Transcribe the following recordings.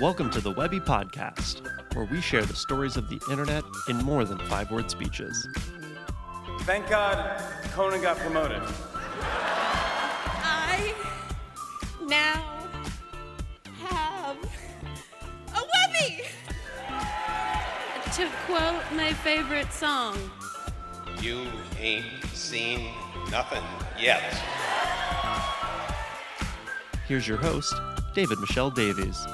Welcome to the Webby Podcast, where we share the stories of the internet in more than five word speeches. Thank God Conan got promoted. I now have a Webby! To quote my favorite song, You ain't seen nothing yet. Here's your host, David Michel Davies.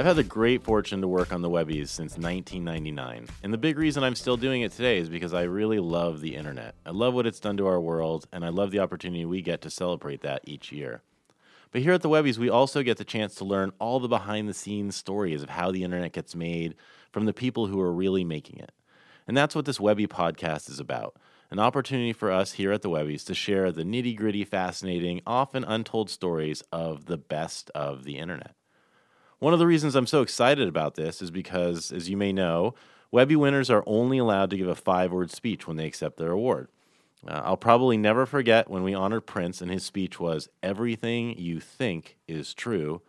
I've had the great fortune to work on the Webbies since 1999. And the big reason I'm still doing it today is because I really love the internet. I love what it's done to our world, and I love the opportunity we get to celebrate that each year. But here at the Webbies, we also get the chance to learn all the behind the scenes stories of how the internet gets made from the people who are really making it. And that's what this Webby podcast is about an opportunity for us here at the Webbies to share the nitty gritty, fascinating, often untold stories of the best of the internet. One of the reasons I'm so excited about this is because, as you may know, Webby winners are only allowed to give a five word speech when they accept their award. Uh, I'll probably never forget when we honored Prince and his speech was Everything You Think Is True.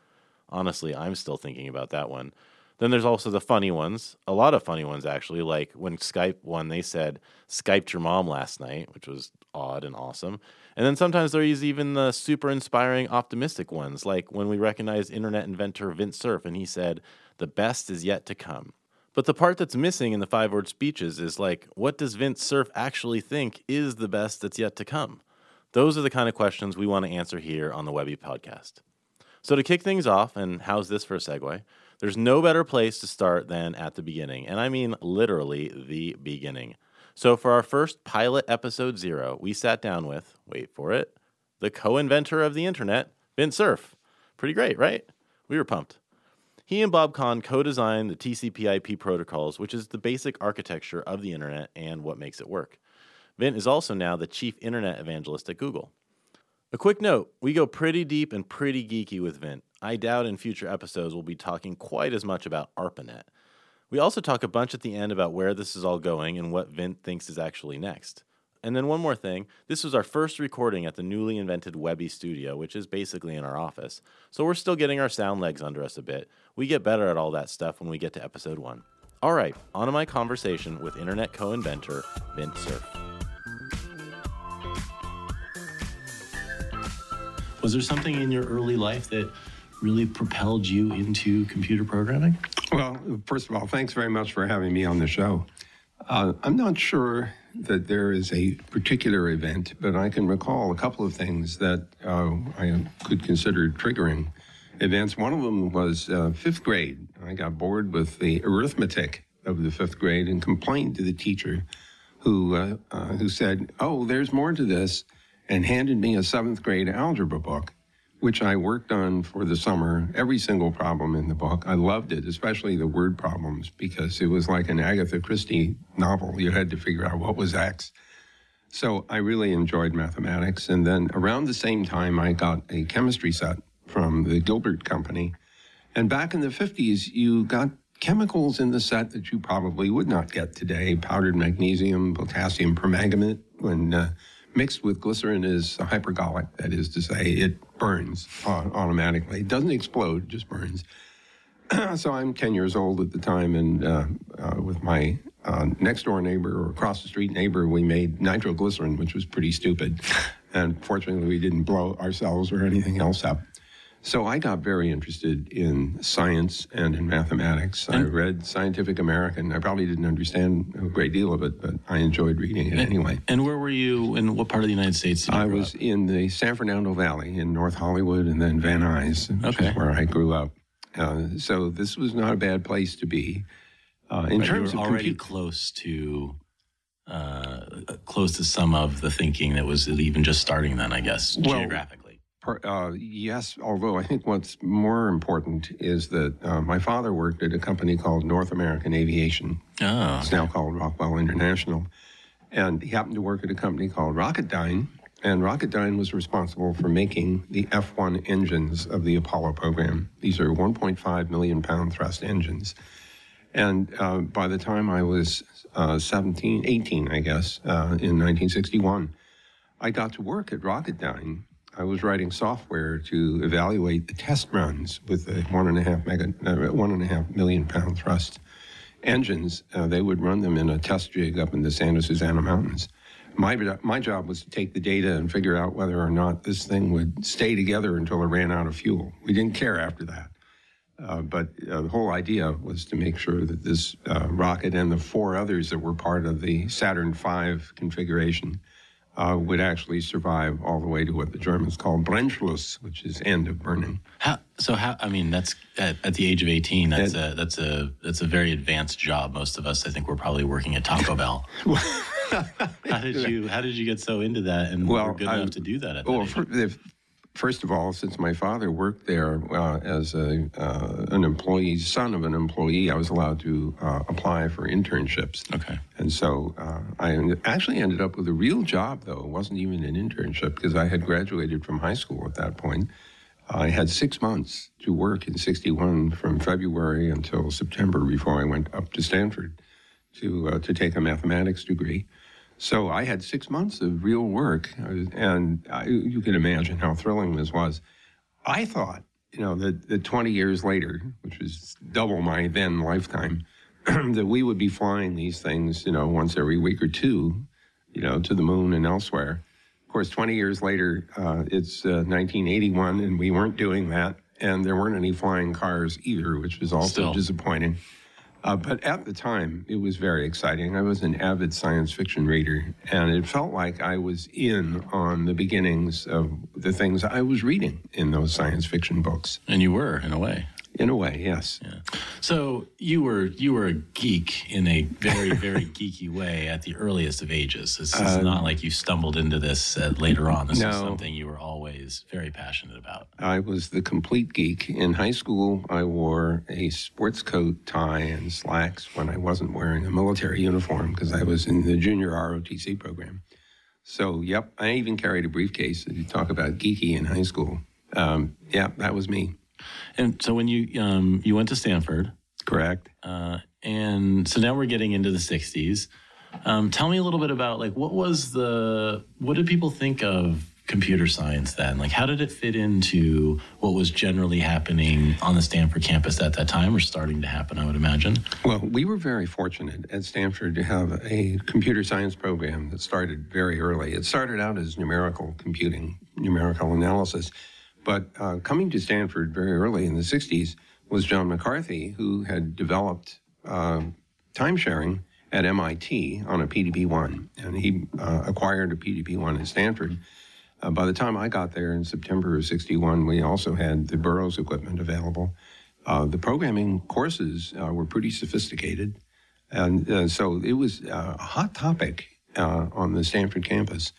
Honestly, I'm still thinking about that one. Then there's also the funny ones, a lot of funny ones actually, like when Skype won, they said, Skyped your mom last night, which was odd and awesome. And then sometimes there's even the super inspiring, optimistic ones, like when we recognized internet inventor Vint Cerf and he said, The best is yet to come. But the part that's missing in the five word speeches is like, what does Vint Cerf actually think is the best that's yet to come? Those are the kind of questions we want to answer here on the Webby podcast. So, to kick things off, and how's this for a segue? There's no better place to start than at the beginning, and I mean literally the beginning. So, for our first pilot episode zero, we sat down with, wait for it, the co inventor of the internet, Vint Cerf. Pretty great, right? We were pumped. He and Bob Kahn co designed the TCP IP protocols, which is the basic architecture of the internet and what makes it work. Vint is also now the chief internet evangelist at Google. A quick note we go pretty deep and pretty geeky with Vint. I doubt in future episodes we'll be talking quite as much about ARPANET. We also talk a bunch at the end about where this is all going and what Vint thinks is actually next. And then one more thing this was our first recording at the newly invented Webby studio, which is basically in our office. So we're still getting our sound legs under us a bit. We get better at all that stuff when we get to episode one. All right, on to my conversation with internet co inventor Vint Cerf. Was there something in your early life that really propelled you into computer programming? Well, first of all, thanks very much for having me on the show. Uh, I'm not sure that there is a particular event, but I can recall a couple of things that uh, I could consider triggering events. One of them was uh, fifth grade. I got bored with the arithmetic of the fifth grade and complained to the teacher who, uh, uh, who said, Oh, there's more to this, and handed me a seventh grade algebra book which I worked on for the summer, every single problem in the book. I loved it, especially the word problems, because it was like an Agatha Christie novel. You had to figure out what was X. So I really enjoyed mathematics. And then around the same time, I got a chemistry set from the Gilbert Company. And back in the 50s, you got chemicals in the set that you probably would not get today powdered magnesium, potassium permanganate, when uh, mixed with glycerin is hypergolic. That is to say, it burns automatically. It doesn't explode, just burns. so I'm 10 years old at the time, and uh, uh, with my uh, next door neighbor or across the street neighbor, we made nitroglycerin, which was pretty stupid. and fortunately, we didn't blow ourselves or anything else up. So I got very interested in science and in mathematics. I read Scientific American. I probably didn't understand a great deal of it, but I enjoyed reading it anyway. And where were you? In what part of the United States? I was up? in the San Fernando Valley in North Hollywood and then Van Nuys, which Okay. is where I grew up. Uh, so this was not a bad place to be. Uh, in Right, terms you were of already compute- close to uh, close to some of the thinking that was even just starting then, I guess, Well, geographically. Uh, yes, although I think what's more important is that uh, my father worked at a company called North American Aviation. Oh, It's now called Rockwell International. And he happened to work at a company called Rocketdyne. And Rocketdyne was responsible for making the F 1 engines of the Apollo program. These are 1.5 million pound thrust engines. And uh, by the time I was uh, 17, 18, I guess, uh, in 1961, I got to work at Rocketdyne. I was writing software to evaluate the test runs with the one and a half mega, uh, one and a half million pound thrust engines. Uh, they would run them in a test jig up in the Santa Susana Mountains. My my job was to take the data and figure out whether or not this thing would stay together until it ran out of fuel. We didn't care after that. Uh, but uh, the whole idea was to make sure that this uh, rocket and the four others that were part of the Saturn V configuration uh, would actually survive all the way to what the Germans call Brennschluss, which is end of burning. How, so how? I mean, that's at, at the age of eighteen. That's a that's a that's a very advanced job. Most of us, I think, we're probably working at Taco Bell. how did you How did you get so into that and Well, were good I- enough to do that at that Well, age? fir- if- first of all, since my father worked there uh, as a, uh, an employee, son of an employee, I was allowed to uh, apply for internships. Okay. And so uh, I actually ended up with a real job, though. It wasn't even an internship because I had graduated from high school at that point. I had six months to work in 61 from February until September before I went up to Stanford to, uh, to take a mathematics degree. So I had six months of real work, and I, you can imagine how thrilling this was. I thought, you know, that, that 20 years later, which was double my then lifetime, that we would be flying these things, you know, once every week or two, you know, to the moon and elsewhere. Of course, 20 years later, uh, it's uh, 1981, and we weren't doing that, and there weren't any flying cars either, which was also Still. disappointing. Uh, but at the time, it was very exciting. I was an avid science fiction reader, and it felt like I was in on the beginnings of the things I was reading in those science fiction books. and you were in a way. In a way, yes. So you were you were a geek in a very very geeky way at the earliest of ages. This is not like you stumbled into this uh, later on. This is something you were always very passionate about. I was the complete geek. In high school, I wore a sports coat, tie, and slacks when I wasn't wearing a military uniform because I was in the junior ROTC program. So, yep, I even carried a briefcase. You talk about geeky in high school. Um, yeah, that was me. And so when you um, you went to Stanford, Correct. uh, and so now we're getting into the '60s. Um, tell me a little bit about like what was the what did people think of computer science then? Like how did it fit into what was generally happening on the Stanford campus at that time, or starting to happen? I would imagine. Well, we were very fortunate at Stanford to have a computer science program that started very early. It started out as numerical computing, numerical analysis. But uh, coming to Stanford very early in the 60s was John McCarthy, who had developed uh, time sharing at MIT on a PDP 1. And he uh, acquired a PDP 1 at Stanford. Uh, by the time I got there in September of 61, we also had the Burroughs equipment available. Uh, the programming courses uh, were pretty sophisticated. And so it was a hot topic on the Stanford campus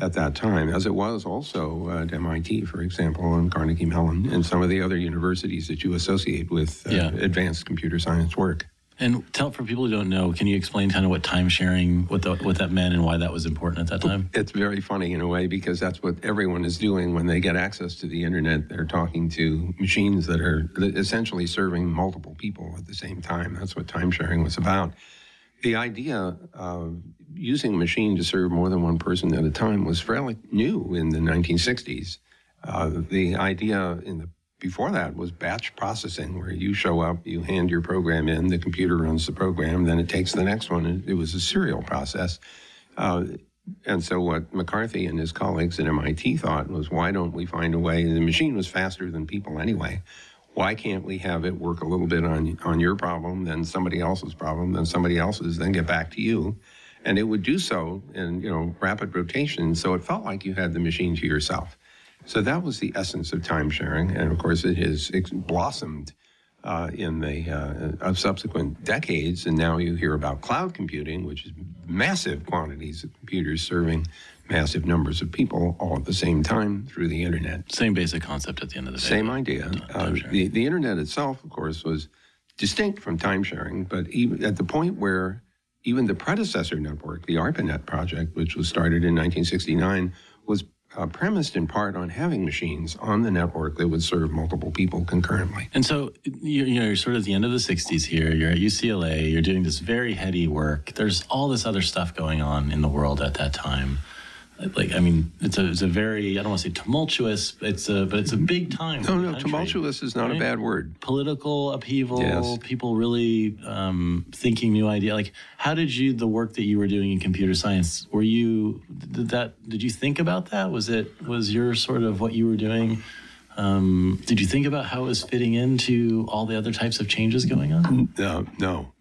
at that time, as it was also at MIT, for example, and Carnegie Mellon, and some of the other universities that you associate with uh, Yeah. advanced computer science work. And tell for people who don't know, can you explain kind of what time sharing, what the, what that meant, and why that was important at that time? It's very funny in a way because that's what everyone is doing when they get access to the internet. They're talking to machines that are essentially serving multiple people at the same time. That's what time sharing was about. The idea of using a machine to serve more than one person at a time was fairly new in the 1960s. Uh, the idea in the before that was batch processing, where you show up, you hand your program in, the computer runs the program, then it takes the next one. It was a serial process. Uh, and so what McCarthy and his colleagues at MIT thought was, why don't we find a way? The machine was faster than people anyway. Why can't we have it work a little bit on on your problem, then somebody else's problem, then somebody else's, then get back to you? And it would do so in you know rapid rotation, so it felt like you had the machine to yourself. So that was the essence of time sharing, and of course it has blossomed uh, in the uh, of subsequent decades, and now you hear about cloud computing, which is massive quantities of computers serving massive numbers of people all at the same time through the internet. Same basic concept at the end of the day. Same idea. Uh, the, the internet itself, of course, was distinct from time sharing, but even at the point where even the predecessor network, the ARPANET project, which was started in 1969, was uh, premised in part on having machines on the network that would serve multiple people concurrently. And so, you, you know, you're sort of at the end of the 60s here. You're at UCLA. You're doing this very heady work. There's all this other stuff going on in the world at that time. Like, I mean, it's a, it's a very, I don't want to say tumultuous, it's a, but it's a big time. No, no, tumultuous is not right? a bad word. Political upheaval, yes. people really um, thinking new idea. Like, how did you, the work that you were doing in computer science, were you, did that, did you think about that? Was it, was your sort of what you were doing? Um, did you think about how it was fitting into all the other types of changes going on? No, no.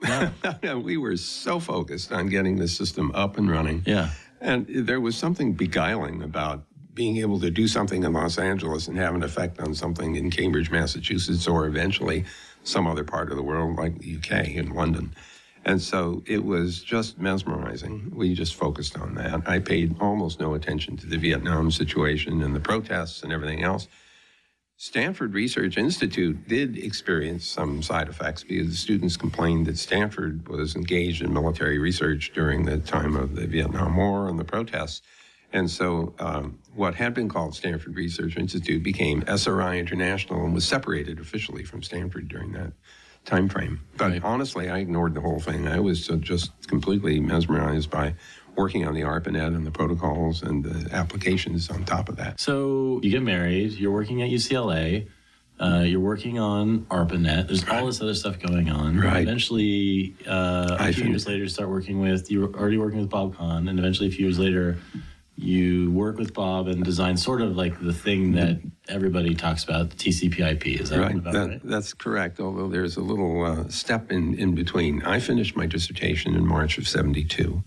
no. we were so focused on getting the system up and running. Yeah and there was something beguiling about being able to do something in Los Angeles and have an effect on something in Cambridge, Massachusetts, or eventually some other part of the world like the UK in London. And so it was just mesmerizing. We just focused on that. I paid almost no attention to the Vietnam situation and the protests and everything else. Stanford Research Institute did experience some side effects because the students complained that Stanford was engaged in military research during the time of the Vietnam War and the protests. And so, um, what had been called Stanford Research Institute became SRI International and was separated officially from Stanford during that time frame. But right. honestly, I ignored the whole thing. I was just completely mesmerized by working on the ARPANET and the protocols and the applications on top of that. So you get married, you're working at UCLA. Uh, you're working on ARPANET. There's all this other stuff going on. Right. Eventually, uh, a few years later, you start working with, you're already working with Bob Kahn, and eventually, a few years later, you work with Bob and design sort of like the thing that everybody talks about, the TCP/IP. Is that right? That, right? That's correct. Although there's a little uh, step in in between. I finished my dissertation in March of '72.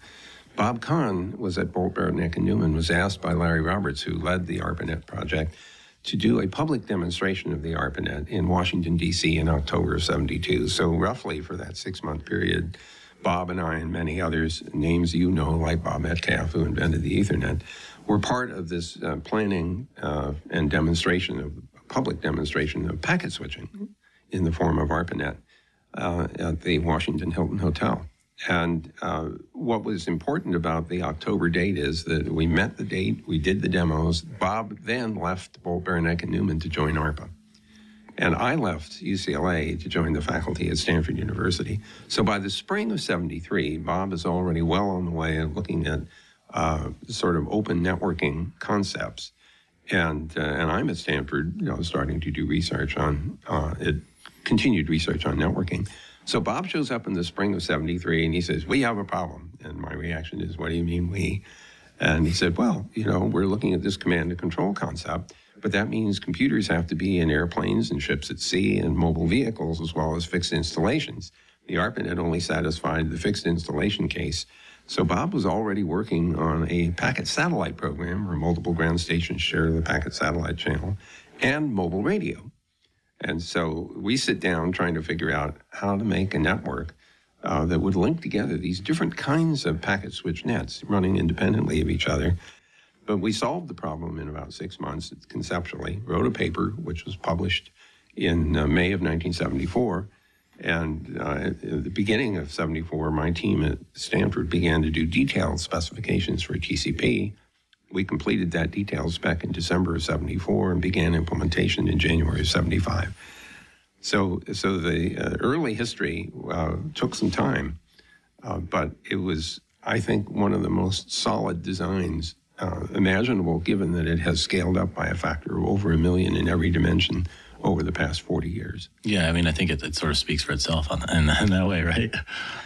Bob Kahn was at Bolt, Beranek, and Newman, was asked by Larry Roberts, who led the ARPANET project, to do a public demonstration of the ARPANET in Washington, D.C. in October of 72. So, roughly for that six month period, Bob and I and many others, names you know, like Bob Metcalfe, who invented the Ethernet, were part of this uh, planning uh, and demonstration of public demonstration of packet switching in the form of ARPANET uh, at the Washington Hilton Hotel. And uh, what was important about the October date is that we met the date, we did the demos. Bob then left Bolt, Beranek, and Newman to join ARPA. And I left UCLA to join the faculty at Stanford University. So by the spring of 73, Bob is already well on the way of looking at uh, sort of open networking concepts. And, uh, and I'm at Stanford, you know, starting to do research on uh, it, continued research on networking. So Bob shows up in the spring of 73 and he says, We have a problem. And my reaction is, What do you mean, we? And he said, Well, you know, we're looking at this command and control concept, but that means computers have to be in airplanes and ships at sea and mobile vehicles as well as fixed installations. The ARPANET only satisfied the fixed installation case. So Bob was already working on a packet satellite program where multiple ground stations share the packet satellite channel and mobile radio. And so we sit down trying to figure out how to make a network uh, that would link together these different kinds of packet switch nets running independently of each other. But we solved the problem in about six months conceptually, wrote a paper which was published in uh, May of 1974. And uh, at the beginning of 74, my team at Stanford began to do detailed specifications for TCP we completed that details back in December of 74 and began implementation in January of 75. So, so the uh, early history uh, took some time, uh, but it was, I think, one of the most solid designs uh, imaginable, given that it has scaled up by a factor of over a million in every dimension over the past 40 years. Yeah, I mean, I think it, it sort of speaks for itself on, in, in that way, right?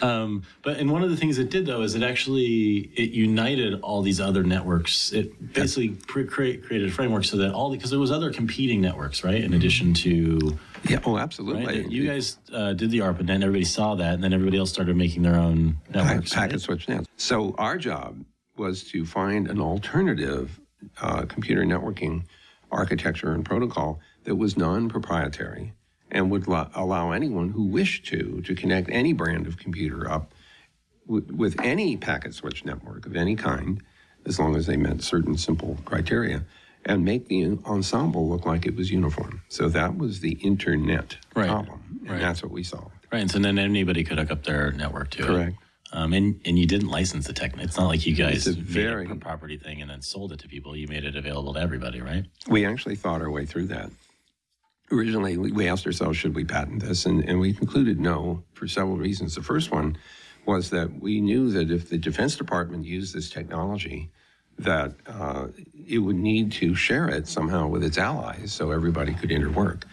Um, but and one of the things it did though is it actually it united all these other networks. It basically pre- create, created a framework so that all because there was other competing networks, right? In mm-hmm. addition to yeah, oh, absolutely. Right? You guys uh, did the ARPANET, and everybody saw that, and then everybody else started making their own networks. Packet right? switch nets. So our job was to find an alternative uh, computer networking architecture and protocol that was non proprietary and would lo- allow anyone who wished to to connect any brand of computer up with, with any packet switch network of any kind, as long as they met certain simple criteria, and make the ensemble look like it was uniform. So that was the internet Right. problem, and Right. that's what we solved. Right. And so then anybody could hook up their network to it. Correct. Um, and, and you didn't license the tech. It's not like you guys It's a made very- a property thing and then sold it to people. You made it available to everybody, right? We actually thought our way through that. Originally, we asked ourselves, should we patent this? And, and we concluded no for several reasons. The first one was that we knew that if the Defense Department used this technology, that uh, it would need to share it somehow with its allies so everybody could interwork.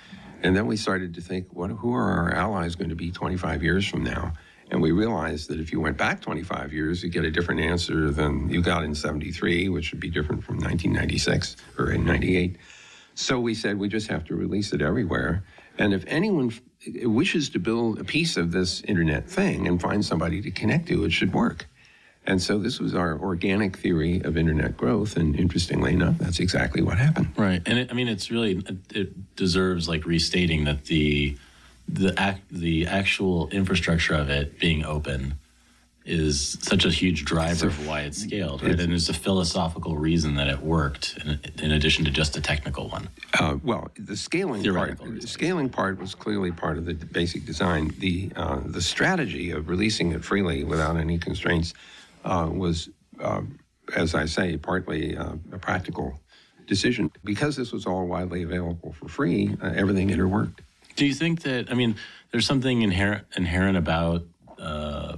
And then we started to think, what, who are our allies going to be 25 years from now? And we realized that if you went back 25 years, you'd get a different answer than you got in 73, which would be different from 1996 or in 98. So we said we just have to release it everywhere. And if anyone wishes to build a piece of this internet thing and find somebody to connect to, it should work. And so this was our organic theory of internet growth. And interestingly enough, that's exactly what happened. Right. And it, I mean, it's really, it deserves like restating that the, the act, the actual infrastructure of it being open is such a huge driver of why it's scaled, right? it's- And there's a philosophical reason that it worked in, in addition to just a technical one. Uh, well, the scaling part, the scaling part was clearly part of the basic design. The uh, the strategy of releasing it freely without any constraints uh, was, uh, as I say, partly uh, a practical decision because this was all widely available for free. Uh, everything interworked. Do you think that, I mean, there's something inherent, inherent about uh,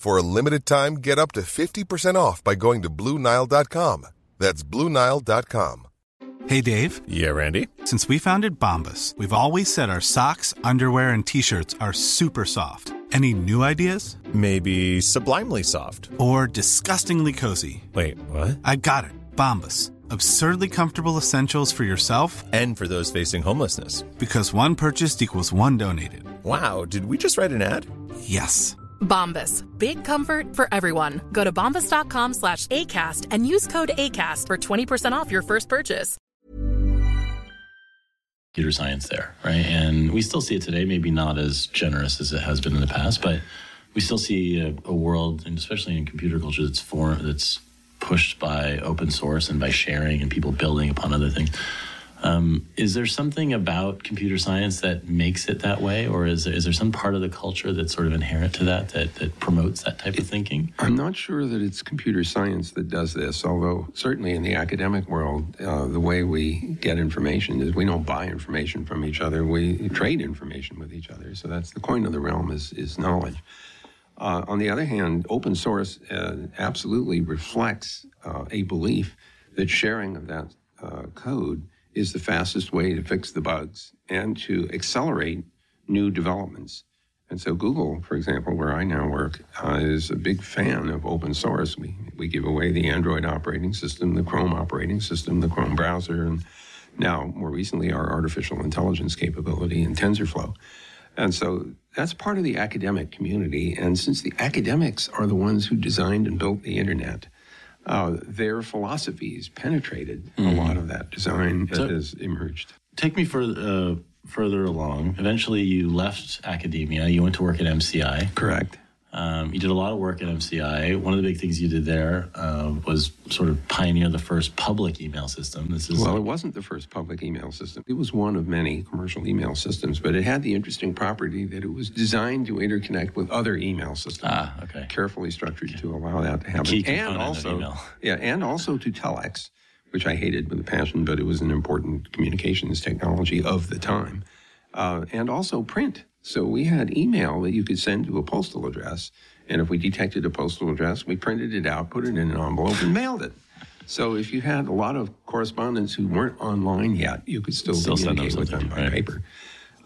For a limited time, get up to 50% off by going to BlueNile.com. That's BlueNile.com. Hey Dave, Yeah, Randy. since we founded Bombas, we've always said our socks, underwear, and t shirts are super soft. Any new ideas? Maybe sublimely soft. Or disgustingly cozy? Wait, what? I got it. Bombas. Absurdly comfortable essentials for yourself And for those facing homelessness. because one purchased equals one donated. Wow, did we just write an ad? Yes. Bombas. Big comfort for everyone. Go to bombas.com slash ACAST and use code ACAST for 20% off your first purchase. computer science there, right? And we still see it today, maybe not as generous as it has been in the past, but we still see a, a world, and especially in computer culture, that's for that's pushed by open source and by sharing and people building upon other things. Um, is there something about computer science that makes it that way, or is there, is there some part of the culture that's sort of inherent to that that, that promotes that type of thinking? I'm not sure that it's computer science that does this, although certainly in the academic world, uh, the way we get information is we don't buy information from each other, we trade information with each other. So that's the coin of the realm is, is knowledge. Uh, on the other hand, open source uh, absolutely reflects uh, a belief that sharing of that uh, code is the fastest way to fix the bugs and to accelerate new developments. And so Google, for example, where I now work, uh, is a big fan of open source. We, we give away the Android operating system, the Chrome operating system, the Chrome browser, and now more recently our artificial intelligence capability in TensorFlow. And so that's part of the academic community. And since the academics are the ones who designed and built the internet, uh, their philosophies penetrated a lot of that design that So- has emerged. Take me further, uh, further along. Eventually, you left academia. You went to work at MCI. Correct. Um, you did a lot of work at MCI. One of the big things you did there uh, was sort of pioneer the first public email system. This is Well, it wasn't the first public email system. It was one of many commercial email systems, but it had the interesting property that it was designed to interconnect with other email systems. ah okay. Carefully structured to allow that to happen. and also, email. yeah, and also to telex, which I hated with a passion, but it was an important communications technology of the time, uh, and also print. So we had email that you could send to a postal address, and if we detected a postal address, we printed it out, put it in an envelope, and mailed it. So if you had a lot of correspondents who weren't online yet, you could still, Still send them communicate with them by right. paper.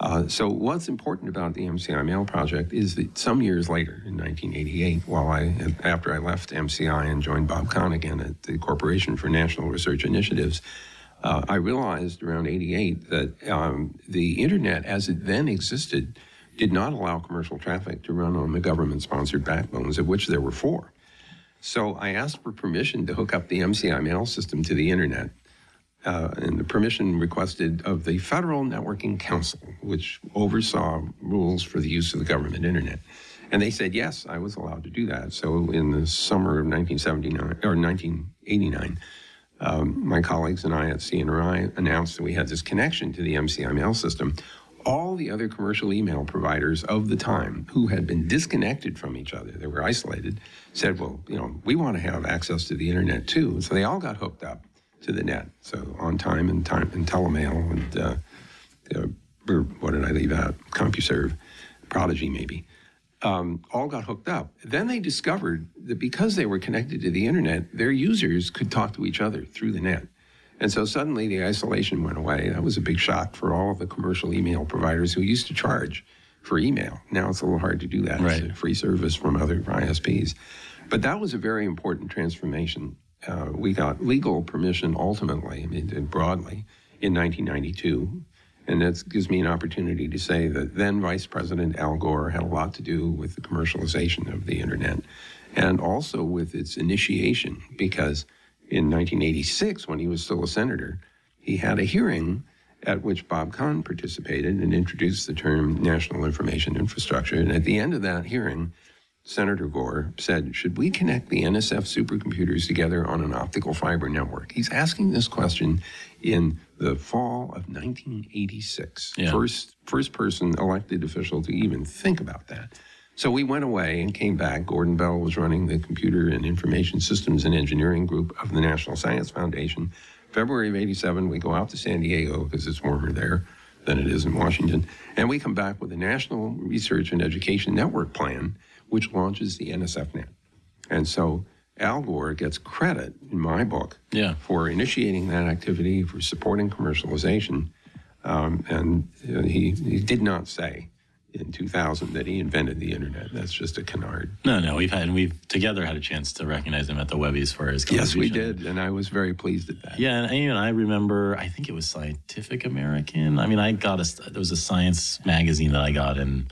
Uh, so what's important about the MCI Mail project is that some years later, in 1988, while I after I left MCI and joined Bob again at the Corporation for National Research Initiatives, uh, I realized around 88 that um, the internet as it then existed did not allow commercial traffic to run on the government-sponsored backbones, of which there were four. So I asked for permission to hook up the MCI Mail system to the internet uh, and the permission requested of the Federal Networking Council, which oversaw rules for the use of the government internet. And they said, yes, I was allowed to do that. So in the summer of 1979 or 1989, um, my colleagues and I at CNRI announced that we had this connection to the MCI mail system. All the other commercial email providers of the time who had been disconnected from each other, they were isolated, said, well, you know, we want to have access to the internet too. So they all got hooked up to the net. So OnTyme and time and telemail and uh, uh, what did I leave out? CompuServe, Prodigy maybe. Um, all got hooked up. Then they discovered that because they were connected to the internet, their users could talk to each other through the net. And so suddenly the isolation went away. That was a big shock for all of the commercial email providers who used to charge for email. Now it's a little hard to do that. Right. It's a free service from other ISPs. But that was a very important transformation uh, we got legal permission ultimately, I mean, broadly, in 1992. And that gives me an opportunity to say that then Vice President Al Gore had a lot to do with the commercialization of the internet and also with its initiation, because in 1986, when he was still a senator, he had a hearing at which Bob Kahn participated and introduced the term national information infrastructure. And at the end of that hearing, Senator Gore said, Should we connect the NSF supercomputers together on an optical fiber network? He's asking this question in the fall of 1986. Yeah. First, first person elected official to even think about that. So we went away and came back. Gordon Bell was running the Computer and Information Systems and Engineering Group of the National Science Foundation. February of 87, we go out to San Diego because it's warmer there than it is in Washington. And we come back with a National Research and Education Network Plan which launches the NSFNet. And so Al Gore gets credit in my book yeah. for initiating that activity, for supporting commercialization. Um, and uh, he, he did not say in 2000 that he invented the internet. That's just a canard. No, no, we've had and we've together had a chance to recognize him at the Webbies for his Yes, we did, and I was very pleased at that. Yeah, and, and I remember I think it was Scientific American. I mean, I got a there was a science magazine that I got in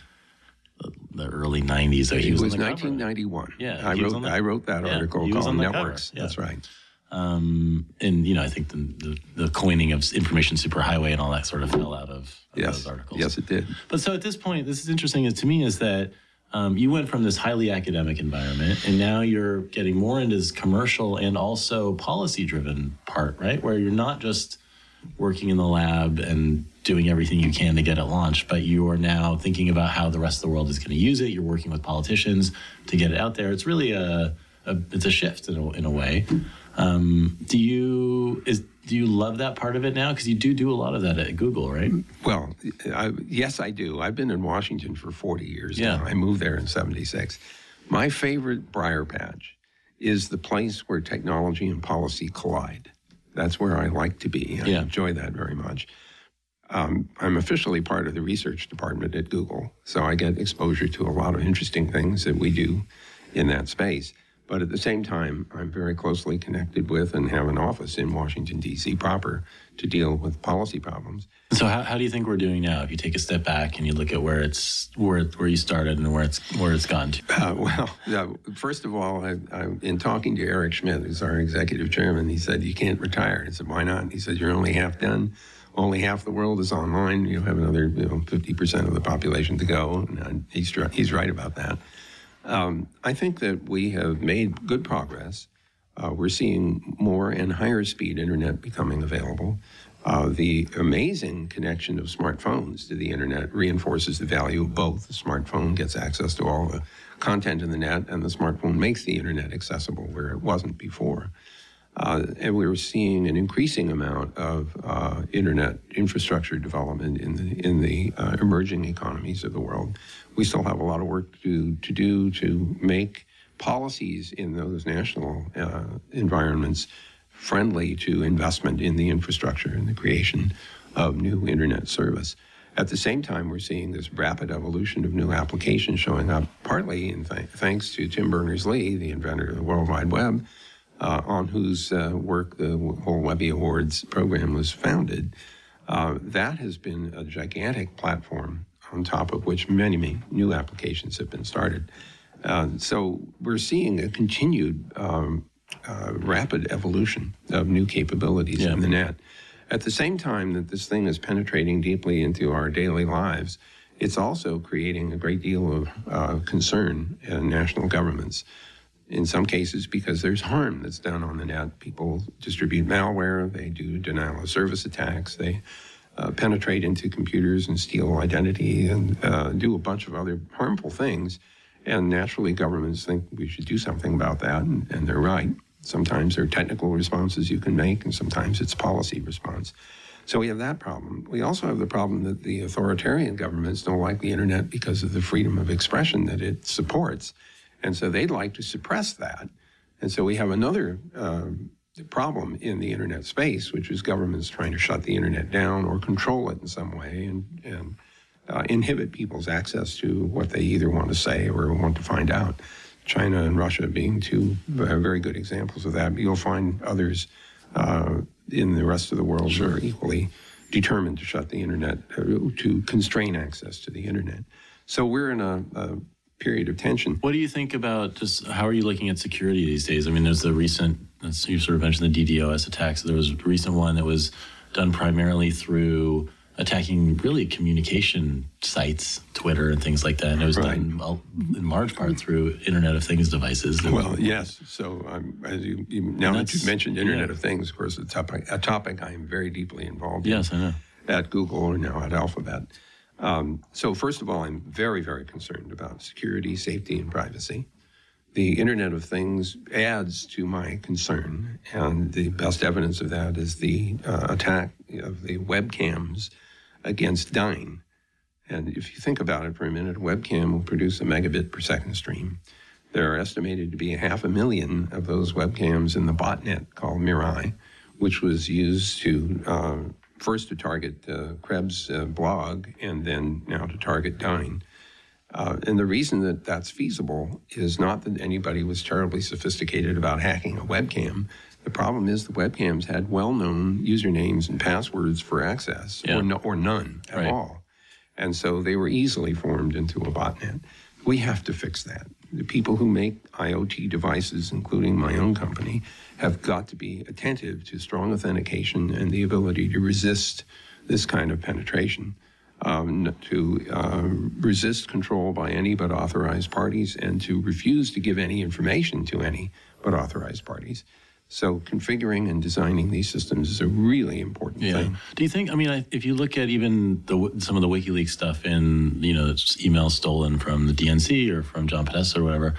the early 90s. So he it was, was 1991. Yeah. I wrote, the, I wrote that yeah, article called Networks. Yeah. That's right. Um, and, you know, I think the, the, the, coining of information superhighway and all that sort of fell out of, of yes. those articles. Yes, it did. But so at this point, this is interesting to me is that um, you went from this highly academic environment and now you're getting more into this commercial and also policy driven part, right? Where you're not just working in the lab and doing everything you can to get it launched, but you are now thinking about how the rest of the world is going to use it. You're working with politicians to get it out there. It's really a, a it's a shift in a, in a way. Um, do you is do you love that part of it now? Because you do do a lot of that at Google, right? Well, I, yes, I do. I've been in Washington for 40 years yeah. now. I moved there in 76. My favorite briar patch is the place where technology and policy collide. That's where I like to be. I yeah. enjoy that very much. Um, I'm officially part of the research department at Google, so I get exposure to a lot of interesting things that we do in that space. But at the same time, I'm very closely connected with and have an office in Washington, D.C. proper to deal with policy problems. So, how, how do you think we're doing now? If you take a step back and you look at where it's where where you started and where it's where it's gone to. Uh, well, uh, first of all, I, I, in talking to Eric Schmidt, who's our executive chairman, he said you can't retire. I said, why not? He said you're only half done only half the world is online. You have another you know, 50% of the population to go. And he's, he's right about that. Um, I think that we have made good progress. Uh, we're seeing more and higher speed internet becoming available. Uh, the amazing connection of smartphones to the internet reinforces the value of both. The smartphone gets access to all the content in the net, and the smartphone makes the internet accessible where it wasn't before. Uh, and we're seeing an increasing amount of uh, internet infrastructure development in the in the uh, emerging economies of the world. We still have a lot of work to to do to make policies in those national uh, environments friendly to investment in the infrastructure and the creation of new internet service. At the same time, we're seeing this rapid evolution of new applications showing up, partly in th- thanks to Tim Berners Lee, the inventor of the World Wide Web, uh, on whose uh, work the whole Webby Awards program was founded. Uh, that has been a gigantic platform on top of which many, many new applications have been started. Uh, so we're seeing a continued um, uh, rapid evolution of new capabilities Yeah. in the net. At the same time that this thing is penetrating deeply into our daily lives, it's also creating a great deal of uh, concern in national governments. In some cases, because there's harm that's done on the net. People distribute malware, they do denial of service attacks, they uh, penetrate into computers and steal identity and uh, do a bunch of other harmful things. And naturally, governments think we should do something about that, and, and they're right. Sometimes there are technical responses you can make, and sometimes it's policy response. So we have that problem. We also have the problem that the authoritarian governments don't like the internet because of the freedom of expression that it supports. And so they'd like to suppress that. And so we have another um, problem in the internet space, which is governments trying to shut the internet down or control it in some way and, and uh, inhibit people's access to what they either want to say or want to find out. China and Russia being two very good examples of that. You'll find others uh, in the rest of the world who are equally determined to shut the internet, uh, to constrain access to the internet. So we're in a, a period of tension. What do you think about just how are you looking at security these days? I mean, there's the recent, you sort of mentioned the DDoS attacks. There was a recent one that was done primarily through attacking really communication sites, Twitter and things like that. And it was done well, in large part through Internet of Things devices. Well, were- yes. So um, as you, you now that you've mentioned Internet yeah. of Things, of course, a topic, a topic I am very deeply involved in. Yes, I know. At Google or now at Alphabet. Um, so first of all, I'm very, very concerned about security, safety, and privacy. The Internet of Things adds to my concern, and the best evidence of that is the uh, attack of the webcams against Dyn. And if you think about it for a minute, a webcam will produce a megabit per second stream. There are estimated to be a half a million of those webcams in the botnet called Mirai, which was used to uh, first to target uh, Krebs' uh, blog and then now to target Dyn. Uh, and the reason that that's feasible is not that anybody was terribly sophisticated about hacking a webcam. The problem is the webcams had well-known usernames and passwords for access, or, no, or none at Right. all. And so they were easily formed into a botnet. We have to fix that. The people who make IoT devices, including my own company, have got to be attentive to strong authentication and the ability to resist this kind of penetration, um, to uh, resist control by any but authorized parties, and to refuse to give any information to any but authorized parties. So configuring and designing these systems is a really important Yeah. thing. Do you think? I mean, if you look at even the some of the WikiLeaks stuff in you know it's emails stolen from the DNC or from John Podesta or whatever,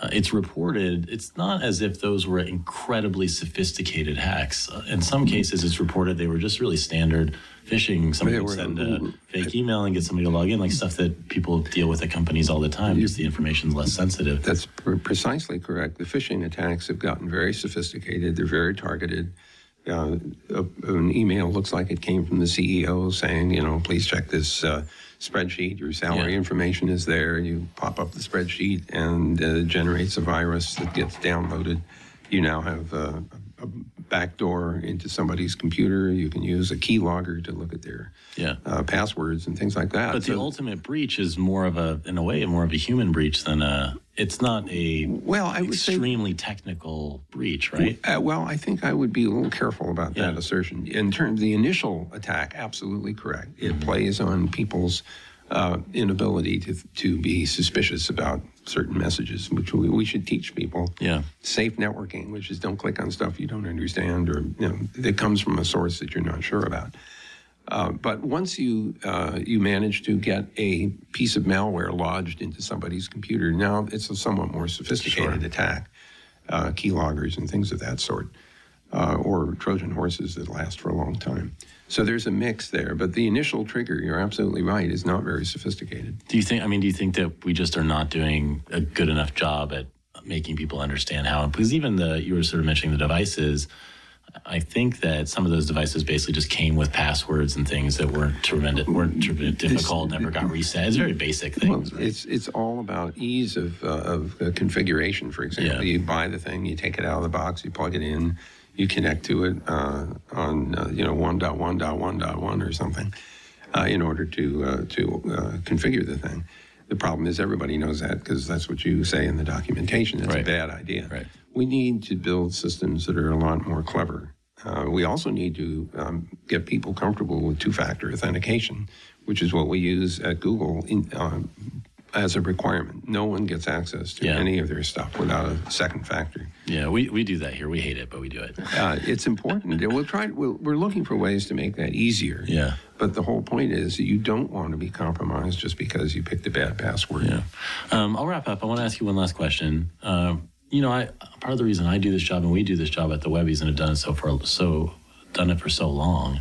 uh, it's reported. It's not as if those were incredibly sophisticated hacks. Uh, in some cases, it's reported they were just really standard phishing. Somebody would send a fake email and get somebody to log in, like stuff that people deal with at companies all the time. Just the information's less sensitive. That's pre- precisely correct. The phishing attacks have gotten very sophisticated. They're very targeted. Uh, an email looks like it came from the CEO saying, you know, please check this uh, spreadsheet. Your salary Yeah. information is there. You pop up the spreadsheet and uh, generates a virus that gets downloaded. You now have uh, a backdoor into somebody's computer. You can use a keylogger to look at their Yeah. uh, passwords and things like that. But the ultimate breach is more of a, in a way, more of a human breach than a. It's not a well, I would say extremely technical breach, right? Uh, well, I think I would be a little careful about that Yeah. assertion. In terms of the initial attack, absolutely correct. It Mm-hmm. plays on people's uh, inability to to be suspicious about certain messages, which we, we should teach people. Yeah. Safe networking, which is don't click on stuff you don't understand or you know that comes from a source that you're not sure about. Uh, but once you uh, you manage to get a piece of malware lodged into somebody's computer, now it's a somewhat more sophisticated attack, uh, keyloggers and things of that sort, uh, or Trojan horses that last for a long time. So there's a mix there, but the initial trigger, you're absolutely right, is not very sophisticated. Do you think? I mean, do you think that we just are not doing a good enough job at making people understand how? Because even the you were sort of mentioning the devices. I think that some of those devices basically just came with passwords and things that weren't tremendous, weren't tremendous, difficult, never got reset. It's very basic things. Well, it's it's all about ease of uh, of uh, configuration. For example, Yeah. you buy the thing, you take it out of the box, you plug it in, you connect to it uh, on uh, you know one dot one dot one dot one or something uh, in order to uh, to uh, configure the thing. The problem is everybody knows that because that's what you say in the documentation. That's a bad idea. Right. We need to build systems that are a lot more clever. Uh, we also need to um, get people comfortable with two-factor authentication, which is what we use at Google in, um, as a requirement. No one gets access to Yeah. any of their stuff without a second factor. Yeah, we, we do that here. We hate it, but we do it. Uh, it's important. we'll try. We'll, we're looking for ways to make that easier. Yeah. But the whole point is that you don't want to be compromised just because you picked a bad password. Yeah. Um, I'll wrap up. I want to ask you one last question. Um, you know, I part of the reason I do this job and we do this job at the Webbies and have done it so for so done it for so long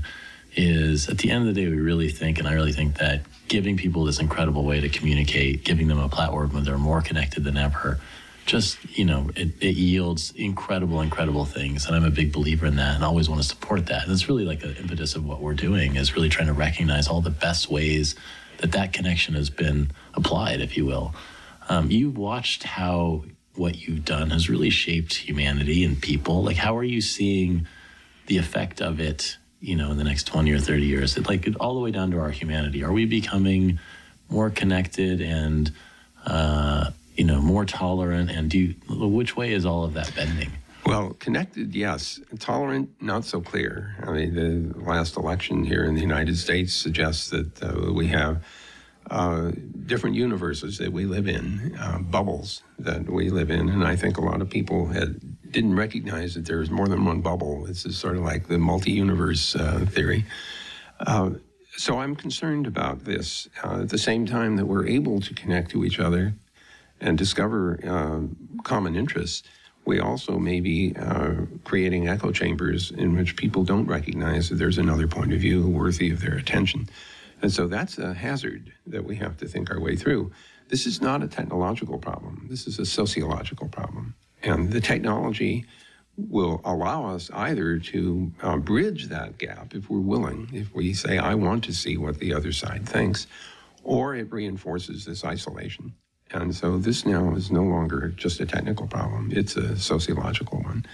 is at the end of the day, we really think, and I really think that giving people this incredible way to communicate, giving them a platform where they're more connected than ever, just you know, it, it yields incredible, incredible things, and I'm a big believer in that, and always want to support that. And it's really like the impetus of what we're doing is really trying to recognize all the best ways that that connection has been applied, if you will. Um, you've watched how what you've done has really shaped humanity and people. Like, how are you seeing the effect of it? You know, in the next twenty or thirty years, it, like all the way down to our humanity. Are we becoming more connected and uh, you know more tolerant? And do you, which way is all of that bending? Well, connected, yes. Tolerant, not so clear. I mean, the last election here in the United States suggests that uh, we have uh, different universes that we live in, uh, bubbles that we live in, and I think a lot of people had didn't recognize that there's more than one bubble. This is sort of like the multi-universe uh, theory. Uh, so I'm concerned about this. Uh, at the same time that we're able to connect to each other and discover uh, common interests, we also may be uh, creating echo chambers in which people don't recognize that there's another point of view worthy of their attention. And so that's a hazard that we have to think our way through. This is not a technological problem, this is a sociological problem. And the technology will allow us either to uh, bridge that gap if we're willing, if we say, I want to see what the other side thinks, or it reinforces this isolation. And so this now is no longer just a technical problem, it's a sociological one.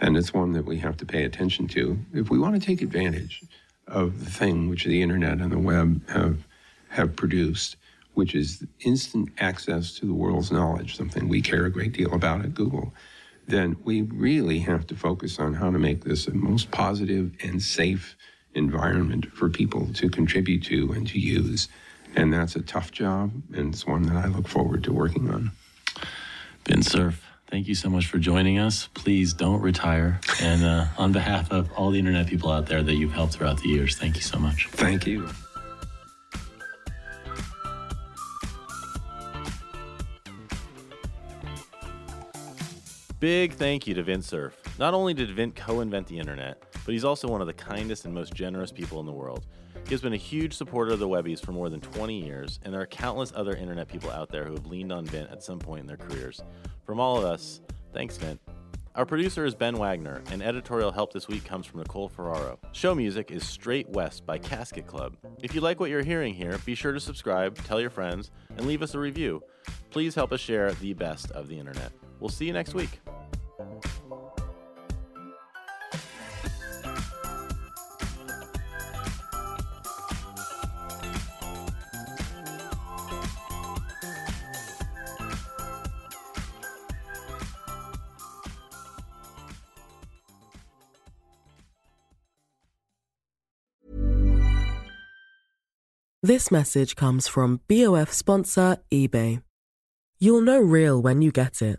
And it's one that we have to pay attention to if we want to take advantage of the thing which the internet and the web have, have produced, which is instant access to the world's knowledge, something we care a great deal about at Google, then we really have to focus on how to make this a most positive and safe environment for people to contribute to and to use. And that's a tough job, and it's one that I look forward to working on. Vint Cerf, thank you so much for joining us. Please don't retire. And uh, on behalf of all the internet people out there that you've helped throughout the years, thank you so much. Thank you. Big thank you to Vint Cerf. Not only did Vint co invent the internet, but he's also one of the kindest and most generous people in the world. He has been a huge supporter of the Webbies for more than 20 years, and there are countless other internet people out there who have leaned on Vint at some point in their careers. From all of us, thanks, Vint. Our producer is Ben Wagner, and editorial help this week comes from Nicole Ferraro. Show music is Straight West by Kasket Club. If you like what you're hearing here, be sure to subscribe, tell your friends, and leave us a review. Please help us share the best of the internet. We'll see you next week. This message comes from BOF sponsor eBay. You'll know real when you get it.